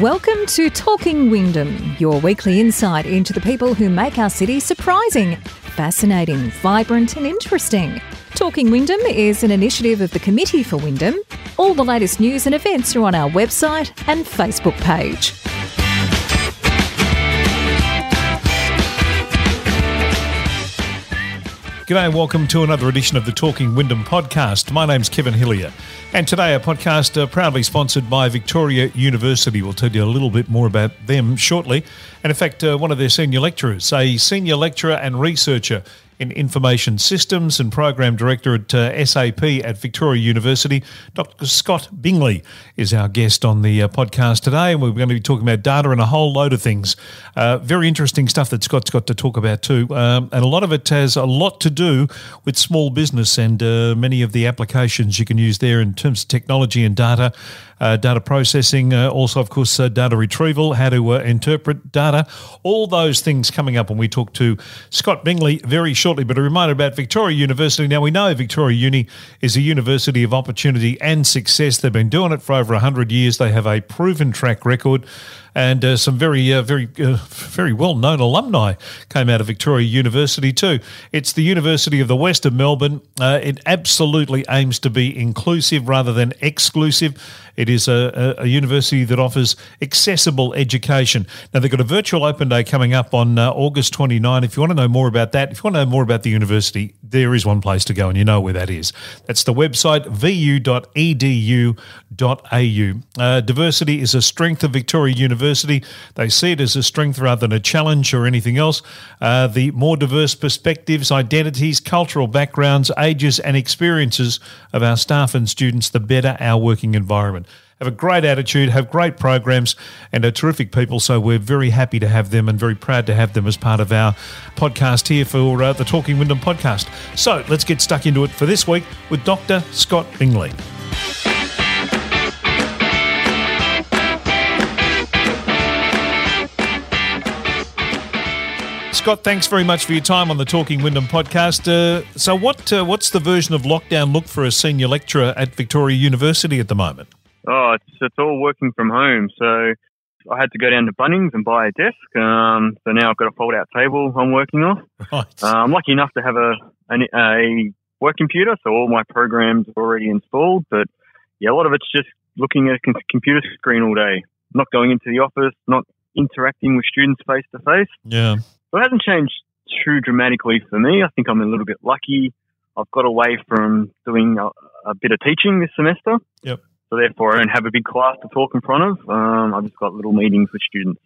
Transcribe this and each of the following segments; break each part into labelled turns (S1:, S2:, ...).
S1: Welcome to Talking Wyndham, your weekly insight into the people who make our city surprising, fascinating, vibrant, and interesting. Talking Wyndham is an initiative of the Committee for Wyndham. All the latest news and events are on our website and Facebook page.
S2: G'day and welcome to another edition of the Talking Wyndham podcast. My name's Kevin Hillier, and today our podcast uh, proudly sponsored by Victoria University. We'll tell you a little bit more about them shortly. And in fact, uh, one of their senior lecturers, a senior lecturer and researcher in Information Systems and Program Director at uh, SAP at Victoria University. Dr. Scott Bingley is our guest on the uh, podcast today, and we're going to be talking about data and a whole load of things. Uh, very interesting stuff that Scott's got to talk about too, um, and a lot of it has a lot to do with small business and uh, many of the applications you can use there in terms of technology and data uh, data processing, uh, also, of course, uh, data retrieval, how to uh, interpret data, all those things coming up when we talk to Scott Bingley very shortly. But a reminder about Victoria University. Now, we know Victoria Uni is a university of opportunity and success. They've been doing it for over 100 years, they have a proven track record and uh, some very, uh, very, uh, very well-known alumni came out of Victoria University too. It's the University of the West of Melbourne. Uh, it absolutely aims to be inclusive rather than exclusive. It is a, a, university that offers accessible education. Now, they've got a virtual open day coming up on uh, August 29. If you want to know more about that, if you want to know more about the university, there is one place to go, and you know where that is. That's the website vu.edu.au. Uh, diversity is a strength of Victoria University. They see it as a strength rather than a challenge or anything else. Uh, the more diverse perspectives, identities, cultural backgrounds, ages, and experiences of our staff and students, the better our working environment have a great attitude, have great programs, and are terrific people. So we're very happy to have them and very proud to have them as part of our podcast here for uh, the Talking Wyndham podcast. So let's get stuck into it for this week with Dr. Scott Bingley. Scott, thanks very much for your time on the Talking Wyndham podcast. Uh, so, what uh, what's the version of lockdown look for a senior lecturer at Victoria University at the moment?
S3: Oh, it's, it's all working from home. So, I had to go down to Bunnings and buy a desk. Um, so now I've got a fold-out table I'm working off. Right. Uh, I'm lucky enough to have a, a, a work computer, so all my programs are already installed. But yeah, a lot of it's just looking at a computer screen all day, not going into the office, not interacting with students face to face.
S2: Yeah.
S3: So it hasn't changed too dramatically for me. I think I'm a little bit lucky. I've got away from doing a, a bit of teaching this semester.
S2: Yep.
S3: So therefore, I don't have a big class to talk in front of. Um, I've just got little meetings with students.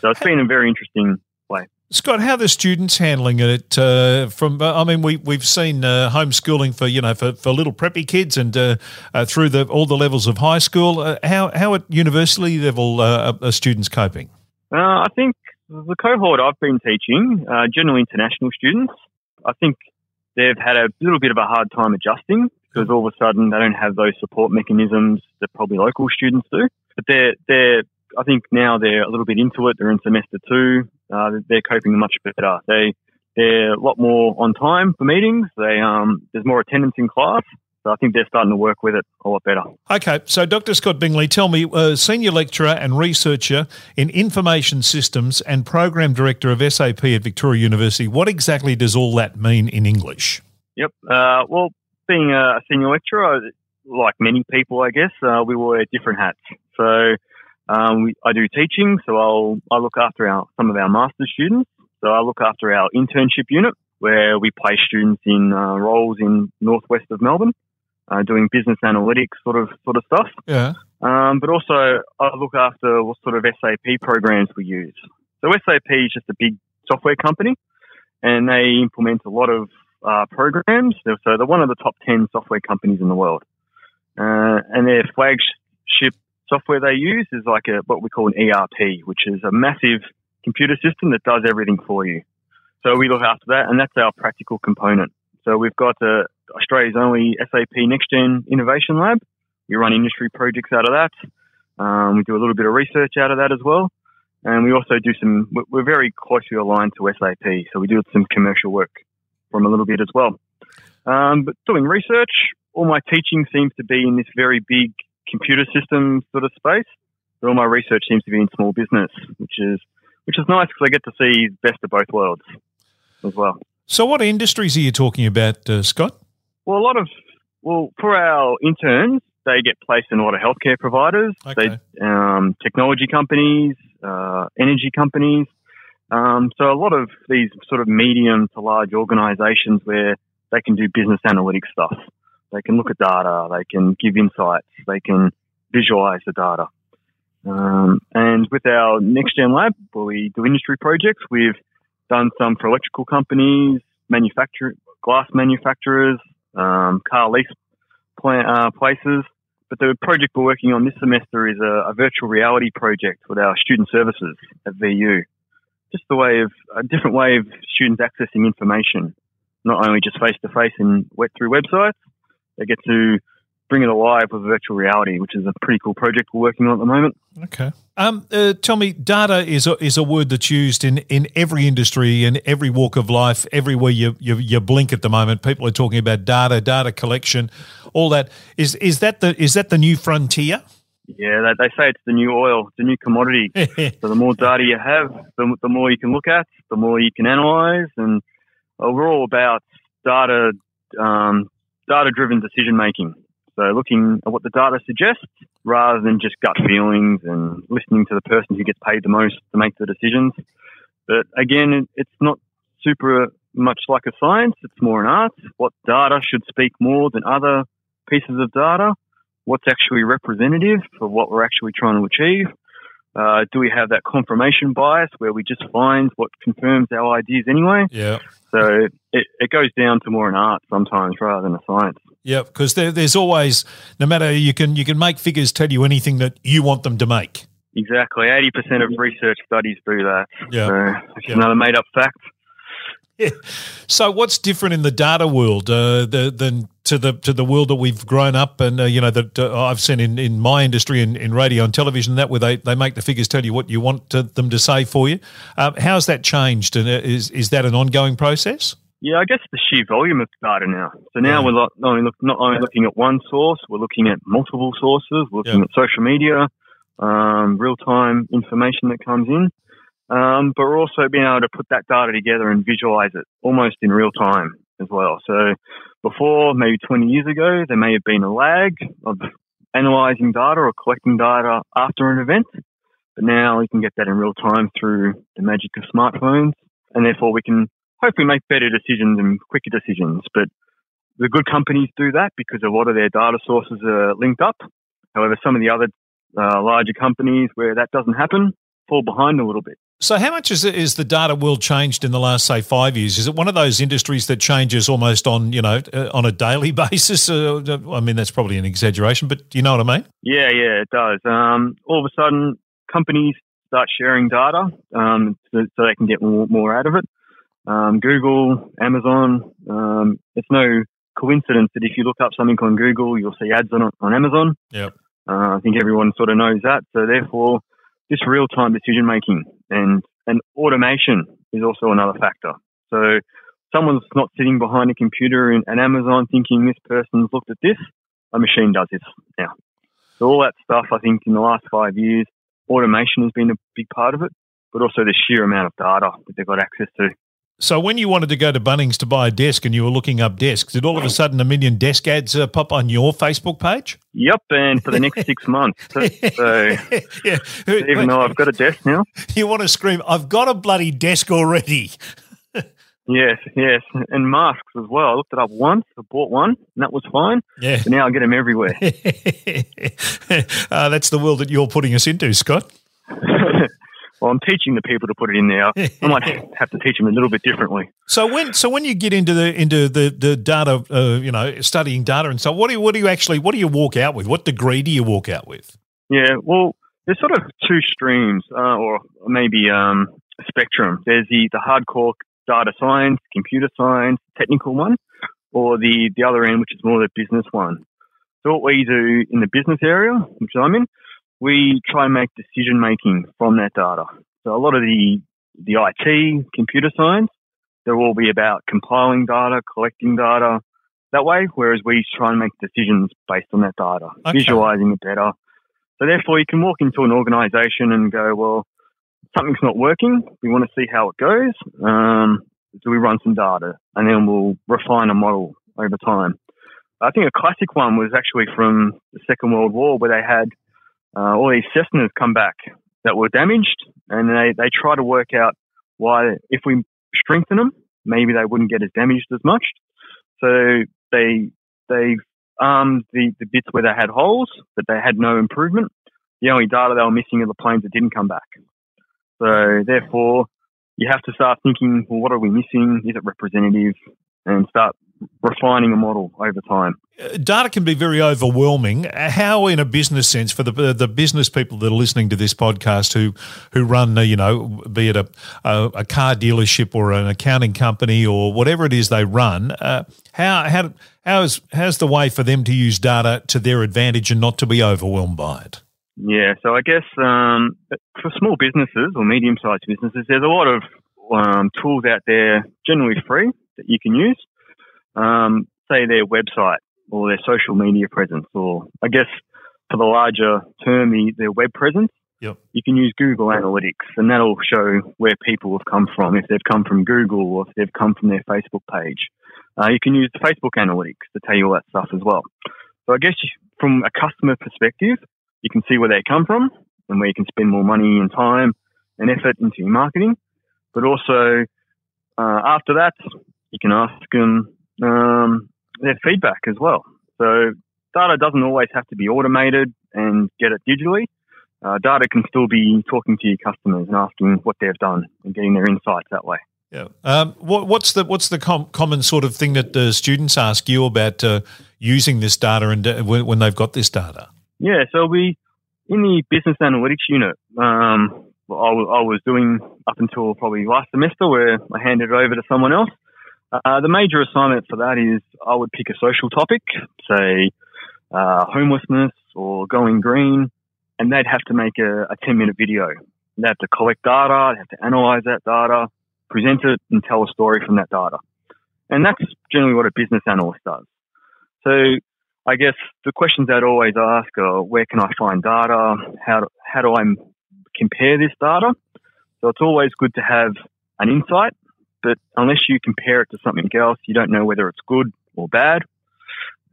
S3: So it's been a very interesting way.
S2: Scott, how are the students handling it? Uh, from I mean, we we've seen uh, homeschooling for you know for, for little preppy kids and uh, uh through the all the levels of high school. Uh, how how at university level uh, are students coping?
S3: I think the cohort I've been teaching, uh, generally international students, I think they've had a little bit of a hard time adjusting because all of a sudden they don't have those support mechanisms that probably local students do. But they're, they're, I think now they're a little bit into it. They're in semester two. Uh, they're coping much better. They, they're a lot more on time for meetings. They, um, there's more attendance in class. So I think they're starting to work with it a lot better.
S2: Okay, so Dr. Scott Bingley, tell me, uh, senior lecturer and researcher in information systems and program director of SAP at Victoria University, what exactly does all that mean in English?
S3: Yep. Uh, well, being a senior lecturer, like many people, I guess, uh, we wear different hats. So um, we, I do teaching, so I'll I look after our some of our master's students. So I look after our internship unit, where we place students in uh, roles in northwest of Melbourne uh, doing business analytics sort of sort of stuff.
S2: Yeah.
S3: Um, but also, I look after what sort of SAP programs we use. So SAP is just a big software company, and they implement a lot of uh, programs. So they're one of the top ten software companies in the world, uh, and their flagship software they use is like a what we call an ERP, which is a massive computer system that does everything for you. So we look after that, and that's our practical component. So we've got a, Australia's only SAP Next Gen Innovation Lab. We run industry projects out of that. Um, we do a little bit of research out of that as well. And we also do some, we're very closely aligned to SAP, so we do some commercial work from a little bit as well. Um, but doing research, all my teaching seems to be in this very big computer systems sort of space. But all my research seems to be in small business, which is which is nice because I get to see the best of both worlds as well.
S2: So, what industries are you talking about, uh, Scott?
S3: Well, a lot of well for our interns, they get placed in a lot of healthcare providers,
S2: Okay.
S3: they, um, technology companies, uh, energy companies. Um, so a lot of these sort of medium to large organisations where they can do business analytics stuff. They can look at data, they can give insights, they can visualise the data. Um, and with our next gen lab, where we do industry projects, we've done some for electrical companies, manufacture glass manufacturers, um, car lease pla- uh, places. But the project we're working on this semester is a, a virtual reality project with our student services at VU. Just a way of a different way of students accessing information, not only just face to face and wet through websites. They get to bring it alive with virtual reality, which is a pretty cool project we're working on at the moment.
S2: Okay. Um, uh, tell me, data is a, is a word that's used in, in every industry, in every walk of life, everywhere you, you you blink at the moment. People are talking about data, data collection, all that. Is is that the is that the new frontier?
S3: Yeah, they, they say it's the new oil, it's the new commodity. So the more data you have, the, the more you can look at, the more you can analyze, and we're all about data, um, data-driven decision making. So looking at what the data suggests, rather than just gut feelings and listening to the person who gets paid the most to make the decisions. But again, it's not super much like a science; it's more an art. What data should speak more than other pieces of data? What's actually representative for what we're actually trying to achieve? Uh, do we have that confirmation bias where we just find what confirms our ideas anyway?
S2: Yeah.
S3: So it, it goes down to more an art sometimes rather than a science.
S2: Yeah, because there, there's always, no matter you can you can make figures tell you anything that you want them to make.
S3: Exactly. 80% of research studies do that.
S2: Yeah.
S3: So it's
S2: Yeah.
S3: another made up fact. Yeah.
S2: So what's different in the data world uh, the, than to the to the world that we've grown up and uh, you know that uh, I've seen in, in my industry in, in radio and television that where they, they make the figures tell you what you want to, them to say for you. Um, how's that changed and uh, is is that an ongoing process?
S3: Yeah, I guess the sheer volume of data now. So now
S2: Yeah.
S3: we're not only, look, not only looking at one source, we're looking at multiple sources. We're looking
S2: Yeah.
S3: at social media, um, real time information that comes in. Um, but we're also being able to put that data together and visualize it almost in real time as well. So before, maybe 20 years ago, there may have been a lag of analyzing data or collecting data after an event. But now we can get that in real time through the magic of smartphones. And therefore we can hopefully make better decisions and quicker decisions. But the good companies do that because a lot of their data sources are linked up. However, some of the other uh, larger companies where that doesn't happen fall behind a little bit.
S2: So how much is, is the data world changed in the last say five years? Is it one of those industries that changes almost on you know uh, on a daily basis? Uh, I mean that's probably an exaggeration, but do you know what I mean?
S3: Yeah, yeah, it does. Um, all of a sudden, companies start sharing data um, so, so they can get more, more out of it. Um, Google, Amazon. Um, it's no coincidence that if you look up something on Google, you'll see ads on on Amazon.
S2: Yep.
S3: Uh, I think everyone sort of knows that. So therefore, this real-time decision making and and automation is also another factor. So someone's not sitting behind a computer in, at Amazon thinking this person's looked at this. A machine does this now. So all that stuff, I think, in the last five years, automation has been a big part of it, but also the sheer amount of data that they've got access to.
S2: So when you wanted to go to Bunnings to buy a desk and you were looking up desks, did all of a sudden a million desk ads uh, pop on your Facebook page?
S3: Yep, and for the next six months. So,
S2: yeah.
S3: even though I've got a desk now,
S2: you want to scream, I've got a bloody desk already.
S3: yes, yes, and masks as well. I looked it up once, I bought one, and that was fine.
S2: Yeah.
S3: But now I get them everywhere.
S2: uh, that's the world that you're putting us into, Scott.
S3: Well, I'm teaching the people to put it in there. I might have to teach them a little bit differently.
S2: So when so when you get into the into the the data, uh, you know, studying data and so, what do you, what do you actually what do you walk out with? What degree do you walk out with?
S3: Yeah, well, there's sort of two streams, uh, or maybe um, a spectrum. There's the, the hardcore data science, computer science, technical one, or the, the other end, which is more the business one. So what we do in the business area, which I'm in, we try and make decision making from that data. So a lot of the the IT, computer science, they'll all be about compiling data, collecting data that way, whereas we try and make decisions based on that data,
S2: Okay.
S3: visualizing it better, So therefore, you can walk into an organisation and go, well, something's not working. We want to see how it goes. Um, so we run some data, and then we'll refine a model over time. I think a classic one was actually from the Second World War, where they had uh, all these Cessnas come back that were damaged, and they they try to work out why if we strengthen them, maybe they wouldn't get as damaged as much. So they they armed the, the bits where they had holes, but they had no improvement. The only data they were missing are the planes that didn't come back. So therefore, you have to start thinking, well, what are we missing? Is it representative? And start refining a model over time.
S2: Uh, data can be very overwhelming. How, in a business sense, for the the business people that are listening to this podcast who who run, uh, you know, be it a, a, a car dealership or an accounting company or whatever it is they run, uh, how how how's how's the way for them to use data to their advantage and not to be overwhelmed by it?
S3: Yeah, so I guess um, for small businesses or medium sized businesses, there's a lot of um, tools out there, generally free, that you can use um, say their website or their social media presence, or I guess for the larger term, the, their web presence.
S2: Yep.
S3: You can use Google Analytics, and that'll show where people have come from, if they've come from Google or if they've come from their Facebook page. Uh, you can use the Facebook Analytics to tell you all that stuff as well. So I guess from a customer perspective, you can see where they come from and where you can spend more money and time and effort into your marketing. But also, uh, after that, you can ask them um, their feedback as well. So data doesn't always have to be automated and get it digitally. Uh, data can still be talking to your customers and asking what they've done and getting their insights that way.
S2: Yeah. Um, what, what's the what's the com- common sort of thing that the students ask you about uh, using this data and uh, when, when, they've got this data?
S3: Yeah. So we in the business analytics unit. Um, I, w- I was doing up until probably last semester where I handed it over to someone else. Uh, the major assignment for that is I would pick a social topic, say uh, homelessness or going green, and they'd have to make a, a 10 minute video. They have to collect data, they have to analyze that data, present it, and tell a story from that data. And that's generally what a business analyst does. So I guess the questions I'd always ask are where can I find data? How do, how do I compare this data? So it's always good to have an insight but unless you compare it to something else, you don't know whether it's good or bad.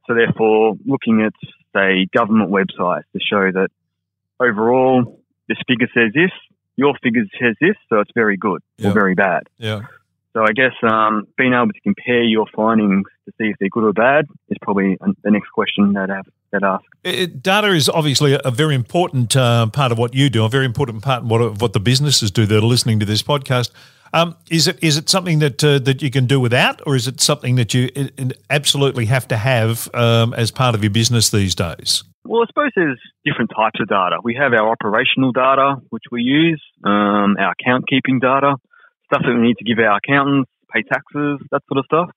S3: So therefore, looking at, say, government websites to show that overall this figure says this, your figure says this, so it's very good or very bad.
S2: Yeah.
S3: So I guess um, being able to compare your findings to see if they're good or bad is probably the next question that I have that ask.
S2: It, data is obviously a, very important uh, part of what you do, a very important part of what, of what the businesses do that are listening to this podcast. Um, is it is it something that uh, that you can do without, or is it something that you absolutely have to have um, as part of your business these days?
S3: Well, I suppose there's different types of data. We have our operational data, which we use, um, our account keeping data, stuff that we need to give our accountants, pay taxes, that sort of stuff.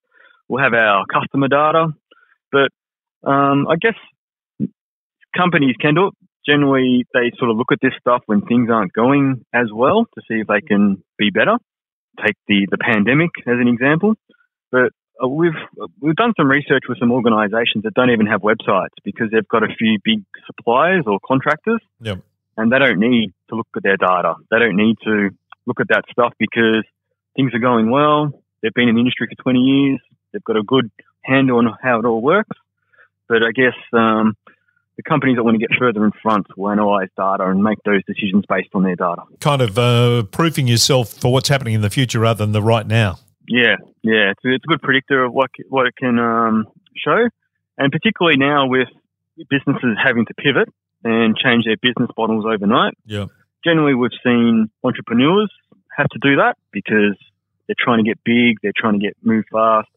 S3: We'll have our customer data, but um, I guess companies can do it. Generally, they sort of look at this stuff when things aren't going as well to see if they can be better take the, the pandemic as an example, but uh, we've we've done some research with some organisations that don't even have websites because they've got a few big suppliers or contractors,
S2: yep.
S3: and they don't need to look at their data. They don't need to look at that stuff because things are going well. They've been in the industry for 20 years. They've got a good handle on how it all works. But I guess um, the companies that want to get further in front will analyze data and make those decisions based on their data.
S2: Kind of uh, proofing yourself for what's happening in the future rather than the right now.
S3: Yeah, yeah, it's, it's a good predictor of what what it can um, show, and particularly now with businesses having to pivot and change their business models overnight.
S2: Yeah,
S3: generally we've seen entrepreneurs have to do that because they're trying to get big, they're trying to get move fast.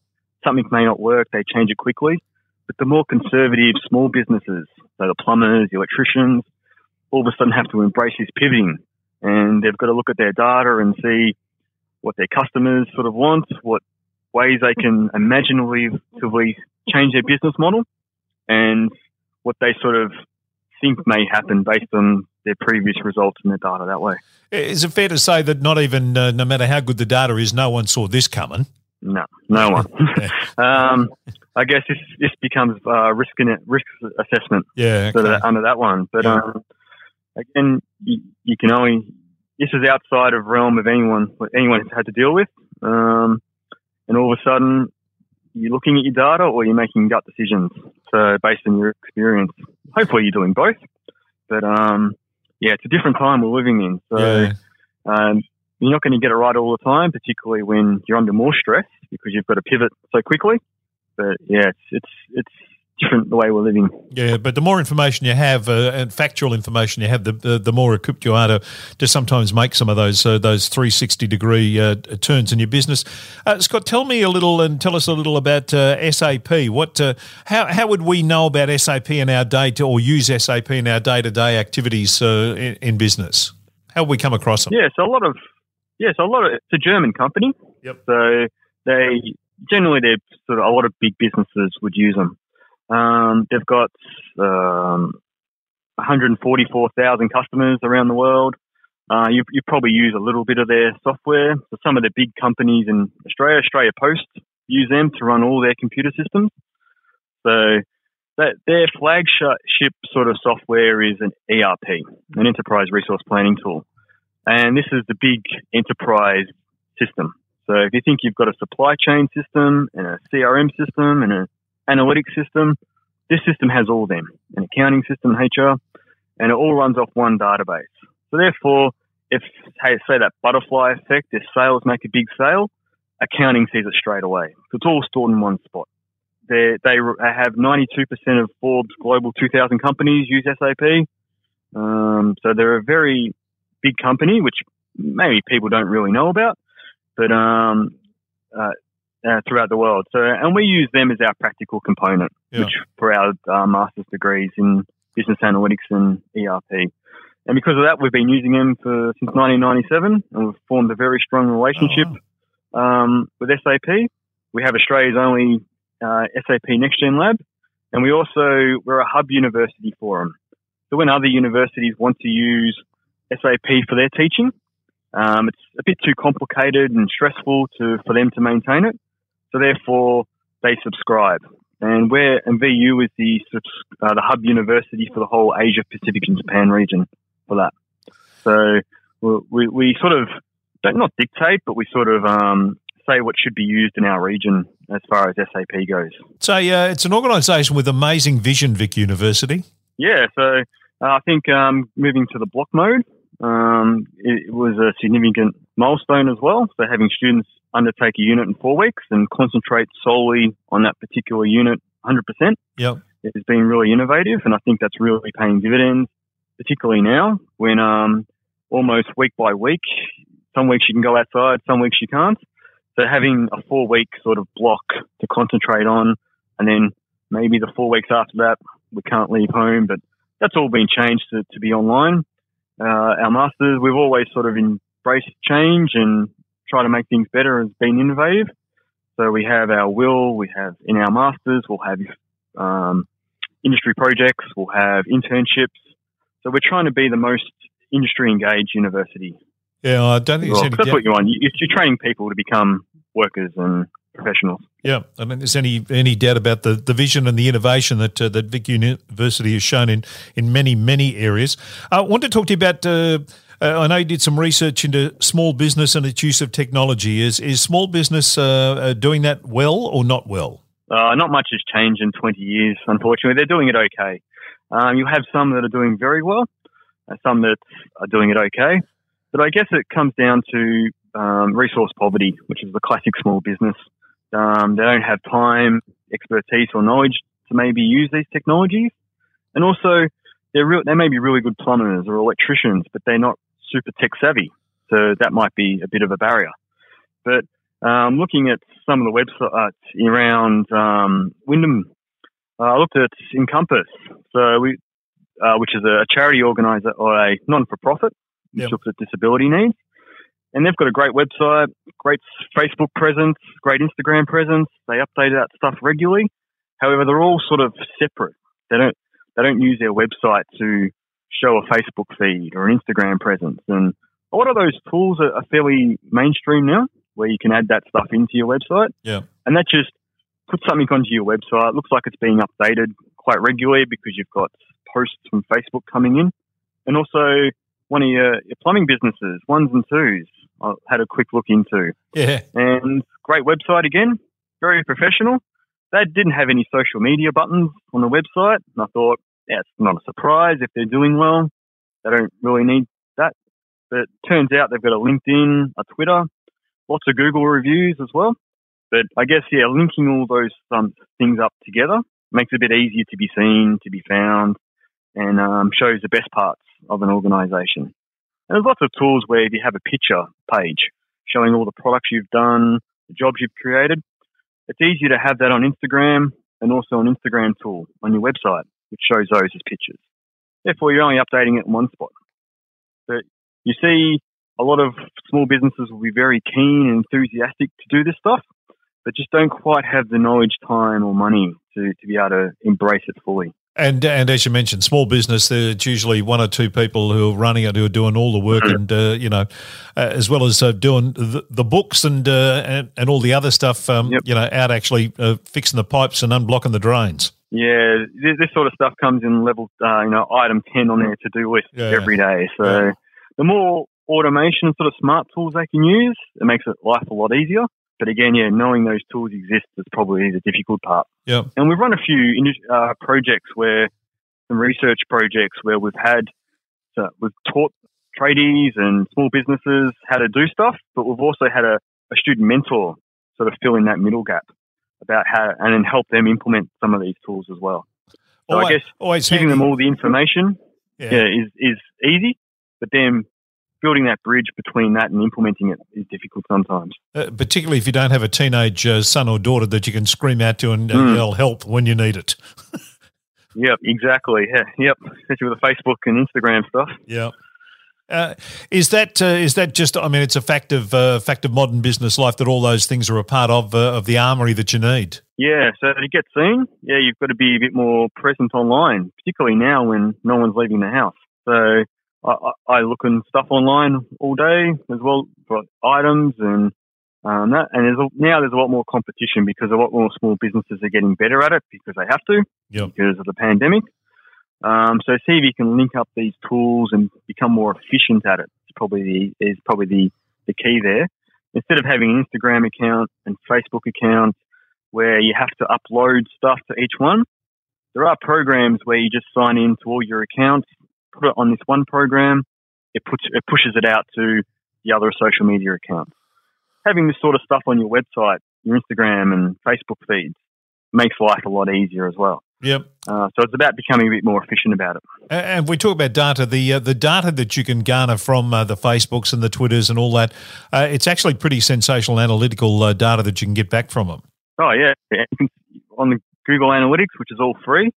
S3: Something may not work, they change it quickly. But the more conservative small businesses, so the plumbers, the electricians, all of a sudden have to embrace this pivoting and they've got to look at their data and see what their customers sort of want, what ways they can imaginatively change their business model and what they sort of think may happen based on their previous results and their data that way.
S2: Is it fair to say that not even, uh, no matter how good the data is, no one saw this coming?
S3: No, no one. um, I guess this this becomes uh, risk in risk assessment.
S2: Yeah,
S3: okay. under that one. But yeah. um, again, you, you, can only this is outside of realm of anyone anyone has had to deal with. Um, and all of a sudden, you're looking at your data or you're making gut decisions. So based on your experience, hopefully you're doing both. But um, yeah, it's a different time we're living in. So yeah. um, you're not going to get it right all the time, particularly when you're under more stress because you've got to pivot so quickly. But yeah, it's it's it's different the way we're living.
S2: Yeah, but the more information you have uh, and factual information you have, the, the, the more equipped you are to, to sometimes make some of those uh, those 360 degree uh, turns in your business. Uh, Scott, tell me a little and tell us a little about uh, SAP. What uh, how how would we know about SAP in our day to, or use SAP in our day to day activities in, in, business? How would we come across them?
S3: Yeah, so a lot of yeah, so a lot of it's a German company.
S2: Yep.
S3: So they generally they're sort of a lot of big businesses would use them. Um, they've got um, 144,000 customers around the world. Uh, you, you probably use a little bit of their software. So some of the big companies in Australia, Australia Post, use them to run all their computer systems. So that their flagship sort of software is an ERP, an enterprise resource planning tool. And this is the big enterprise system. So if you think you've got a supply chain system and a CRM system and a analytics system. This system has all of them, an accounting system, HR, and it all runs off one database. So therefore, if hey, say that butterfly effect, if sales make a big sale, accounting sees it straight away. So it's all stored in one spot. They they have 92% of Forbes Global 2000 companies use SAP. Um, so they're a very big company, which maybe people don't really know about. But um, uh, uh, throughout the world. So, and we use them as our practical component, yeah. which for our uh, master's degrees in business analytics and ERP. And because of that, we've been using them for since 1997, and we've formed a very strong relationship oh. um, with SAP. We have Australia's only uh, SAP NextGen Lab, and we also we're a hub university for them. So when other universities want to use SAP for their teaching, um, it's a bit too complicated and stressful to for them to maintain it. So therefore, they subscribe. And we're and VU is the uh, the hub university for the whole Asia Pacific and Japan region for that. So we, we sort of don't not dictate, but we sort of um, say what should be used in our region as far as SAP goes.
S2: So uh, it's an organisation with amazing vision, Vic University.
S3: Yeah, so uh, I think um, moving to the block mode um, it, was a significant milestone as well. So having students undertake a unit in four weeks and concentrate solely on that particular unit 100%.
S2: Yep.
S3: It has been really innovative, and I think that's really paying dividends, particularly now when um, almost week by week, some weeks you can go outside, some weeks you can't. So having a four week sort of block to concentrate on, and then maybe the four weeks after that, we can't leave home, but that's all been changed to, to be online. Uh, our masters, we've always sort of embraced change and try to make things better has been innovative. So we have our will, we have in our masters, we'll have um, industry projects, we'll have internships. So we're trying to be the most industry engaged university.
S2: Yeah, I don't think
S3: well, that's what you want. You're training people to become workers and professionals.
S2: Yeah, I mean, there's any any doubt about the, the vision and the innovation that uh, that Vic University has shown in in many many areas. I want to talk to you about. Uh, uh, I know you did some research into small business and its use of technology. Is is small business uh, uh, doing that well or not well?
S3: Uh, not much has changed in 20 years, unfortunately. They're doing it okay. Um, you have some that are doing very well, uh, some that are doing it okay. But I guess it comes down to um, resource poverty, which is the classic small business. Um, they don't have time, expertise, or knowledge to maybe use these technologies. And also, they're real, they may be really good plumbers or electricians, but they're not super tech savvy. So that might be a bit of a barrier. But um, looking at some of the websites around um, Wyndham, uh, I looked at Encompass, so we, uh, which is a charity organizer or a non-for-profit, which yep. looks at disability needs. And they've got a great website, great Facebook presence, great Instagram presence. They update that stuff regularly. However, they're all sort of separate. They don't they don't use their website to show a Facebook feed or an Instagram presence. And a lot of those tools are, are fairly mainstream now, where you can add that stuff into your website.
S2: Yeah.
S3: And that just puts something onto your website. It looks like it's being updated quite regularly because you've got posts from Facebook coming in. and also one of your, your plumbing businesses, ones and twos. I had a quick look into.
S2: Yeah.
S3: And great website again, very professional. They didn't have any social media buttons on the website, and I thought, yeah, it's not a surprise if they're doing well. They don't really need that. But turns out they've got a LinkedIn, a Twitter, lots of Google reviews as well. But I guess, yeah, linking all those um, things up together makes it a bit easier to be seen, to be found, and um, shows the best parts of an organisation. There's lots of tools where if you have a picture page showing all the products you've done, the jobs you've created, it's easier to have that on Instagram and also an Instagram tool on your website, which shows those as pictures. Therefore, you're only updating it in one spot. But you see, a lot of small businesses will be very keen and enthusiastic to do this stuff, but just don't quite have the knowledge, time, or money to, to be able to embrace it fully.
S2: And and as you mentioned, small business, there's usually one or two people who are running it who are doing all the work, mm-hmm. and uh, you know, uh, as well as uh, doing the, the, books and, uh, and and all the other stuff. Um, yep. You know, out actually uh, fixing the pipes and unblocking the drains.
S3: Yeah, this, this sort of stuff comes in level, uh, you know, item ten on their to do list yeah. every day. So yeah. the more automation, and sort of smart tools they can use, it makes it life a lot easier. But again, yeah, knowing those tools exist is probably the difficult part.
S2: Yeah.
S3: And we've run a few uh, projects where some research projects where we've had so we've taught tradies and small businesses how to do stuff, but we've also had a, a student mentor sort of fill in that middle gap about how and then help them implement some of these tools as well. So always, I guess always giving them all the information yeah. yeah. is is easy, but then building that bridge between that and implementing it is difficult sometimes.
S2: Uh, particularly if you don't have a teenage uh, son or daughter that you can scream out to and mm. yell help when you need it.
S3: yep, exactly. Yeah, yep, especially with the Facebook and Instagram stuff.
S2: Yeah. Uh, is that uh, is that just? I mean, it's a fact of uh, fact of modern business life that all those things are a part of uh, of the armory that you need.
S3: Yeah, so to get seen, yeah, you've got to be a bit more present online, particularly now when no one's leaving the house. So I, I look in stuff online all day as well for items and um, that. And there's a, now there's a lot more competition because a lot more small businesses are getting better at it because they have to
S2: yep.
S3: because of the pandemic. Um, so see if you can link up these tools and become more efficient at it. It's probably the, is probably the, the key there. Instead of having an Instagram account and Facebook account where you have to upload stuff to each one, there are programs where you just sign in to all your accounts put it on this one program, it puts it pushes it out to the other social media accounts. Having this sort of stuff on your website, your Instagram and Facebook feeds makes life a lot easier as well.
S2: Yep.
S3: Uh, so it's about becoming a bit more efficient about it.
S2: And we talk about data, the uh, the data that you can garner from uh, the Facebooks and the Twitters and all that, uh, it's actually pretty sensational analytical uh, data that you can get back from them.
S3: Oh yeah, on the Google Analytics, which is all free,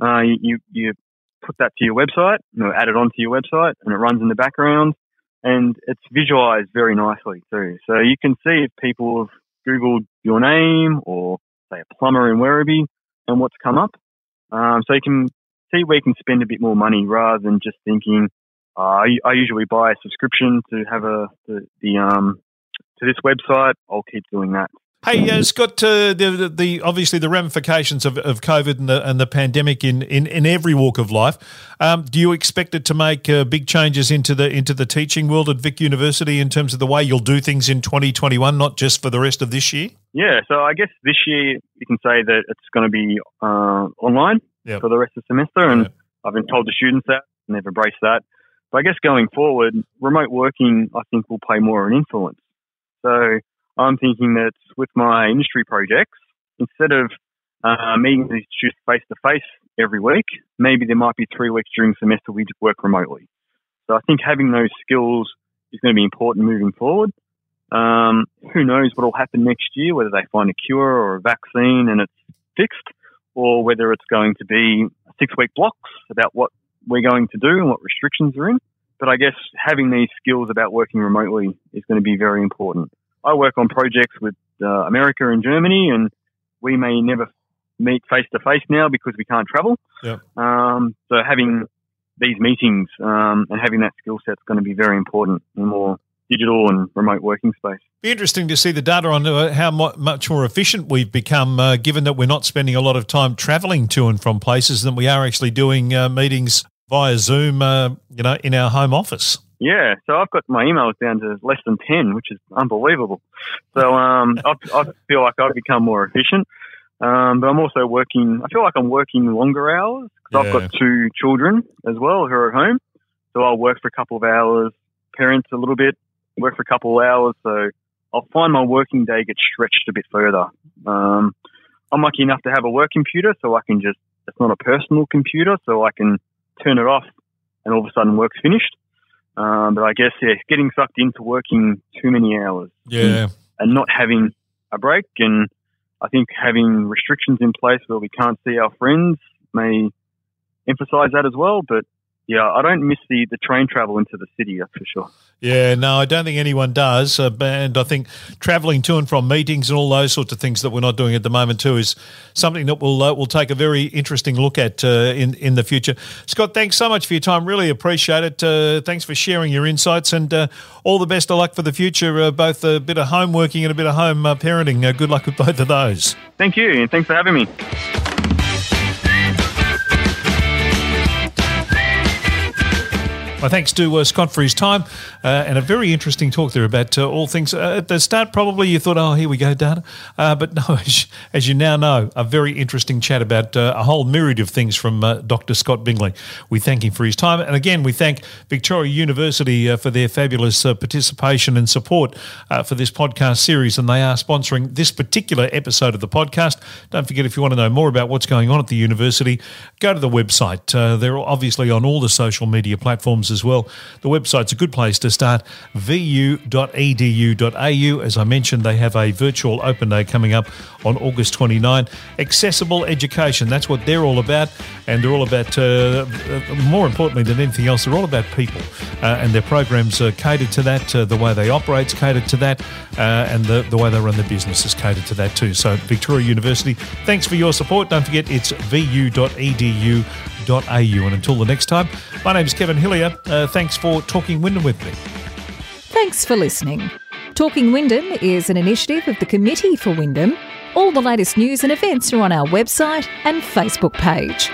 S3: uh, you you put that to your website, know, add it onto your website, and it runs in the background, and it's visualized very nicely too. So you can see if people have Googled your name or say a plumber in Werribee and what's come up. Um, so you can see where you can spend a bit more money rather than just thinking, uh, I, I, usually buy a subscription to have a the, the um to this website. I'll keep doing that.
S2: Hey, uh, Scott, uh, the, the, obviously the ramifications of, of COVID and the, and the pandemic in, in, in every walk of life. Um, do you expect it to make uh, big changes into the into the teaching world at Vic University in terms of the way you'll do things in 2021, not just for the rest of this year?
S3: Yeah, so I guess this year you can say that it's going to be uh, online yep. for the rest of the semester, and yep. I've been told the students that and they've embraced that. But I guess going forward, remote working I think will play more of an influence. So I'm thinking that with my industry projects, instead of uh, meeting these face to face every week, maybe there might be three weeks during semester we just work remotely. So I think having those skills is going to be important moving forward. Um, who knows what will happen next year, whether they find a cure or a vaccine and it's fixed, or whether it's going to be six week blocks about what we're going to do and what restrictions are in. But I guess having these skills about working remotely is going to be very important. I work on projects with uh, America and Germany, and we may never meet face to face now because we can't travel.
S2: Yeah.
S3: Um, so having these meetings um, and having that skill set is going to be very important in more digital and remote working space.
S2: Be interesting to see the data on uh, how much more efficient we've become, uh, given that we're not spending a lot of time travelling to and from places than we are actually doing uh, meetings via Zoom, uh, you know, in our home office.
S3: Yeah, so I've got my emails down to less than 10, which is unbelievable. So um, I, I feel like I've become more efficient. Um, but I'm also working, I feel like I'm working longer hours because yeah. I've got two children as well who are at home. So I'll work for a couple of hours, parents a little bit, work for a couple of hours. So I'll find my working day gets stretched a bit further. Um, I'm lucky enough to have a work computer, so I can just, it's not a personal computer, so I can turn it off and all of a sudden work's finished. Um, but I guess, yeah, getting sucked into working too many hours.
S2: Yeah.
S3: And, and not having a break. And I think having restrictions in place where we can't see our friends may emphasize that as well. But yeah, I don't miss the, the train travel into the city, that's for sure.
S2: Yeah, no, I don't think anyone does. Uh, and I think travelling to and from meetings and all those sorts of things that we're not doing at the moment too is something that we'll uh, we'll take a very interesting look at uh, in in the future. Scott, thanks so much for your time. Really appreciate it. Uh, thanks for sharing your insights and uh, all the best of luck for the future. Uh, both a bit of home working and a bit of home parenting. good luck with both of those.
S3: Thank you, and thanks for having me.
S2: My thanks to uh, Scott for his time uh, and a very interesting talk there about uh, all things. Uh, at the start, probably you thought, oh, here we go, data. Uh, but no, as, as, you now know, a very interesting chat about uh, a whole myriad of things from Dr. Scott Bingley. We thank him for his time. And again, we thank Victoria University for their fabulous participation and support for this podcast series. And they are sponsoring this particular episode of the podcast. Don't forget, if you want to know more about what's going on at the university, go to the website. they're obviously on all the social media platforms as well. The website's a good place to start, vu.edu.au. As I mentioned, they have a virtual open day coming up on August 29. Accessible education, that's what they're all about. And they're all about, uh, more importantly than anything else, they're all about people. Uh, and their programs are catered to that, uh, the way they operate is catered to that, uh, and the, the way they run their business is catered to that too. So, Victoria University, thanks for your support. Don't forget, it's vu.edu.au. And until the next time, my name is Kevin Hillier. Uh, thanks for talking Wyndham with me.
S1: Thanks for listening. Talking Wyndham is an initiative of the Committee for Wyndham. All the latest news and events are on our website and Facebook page.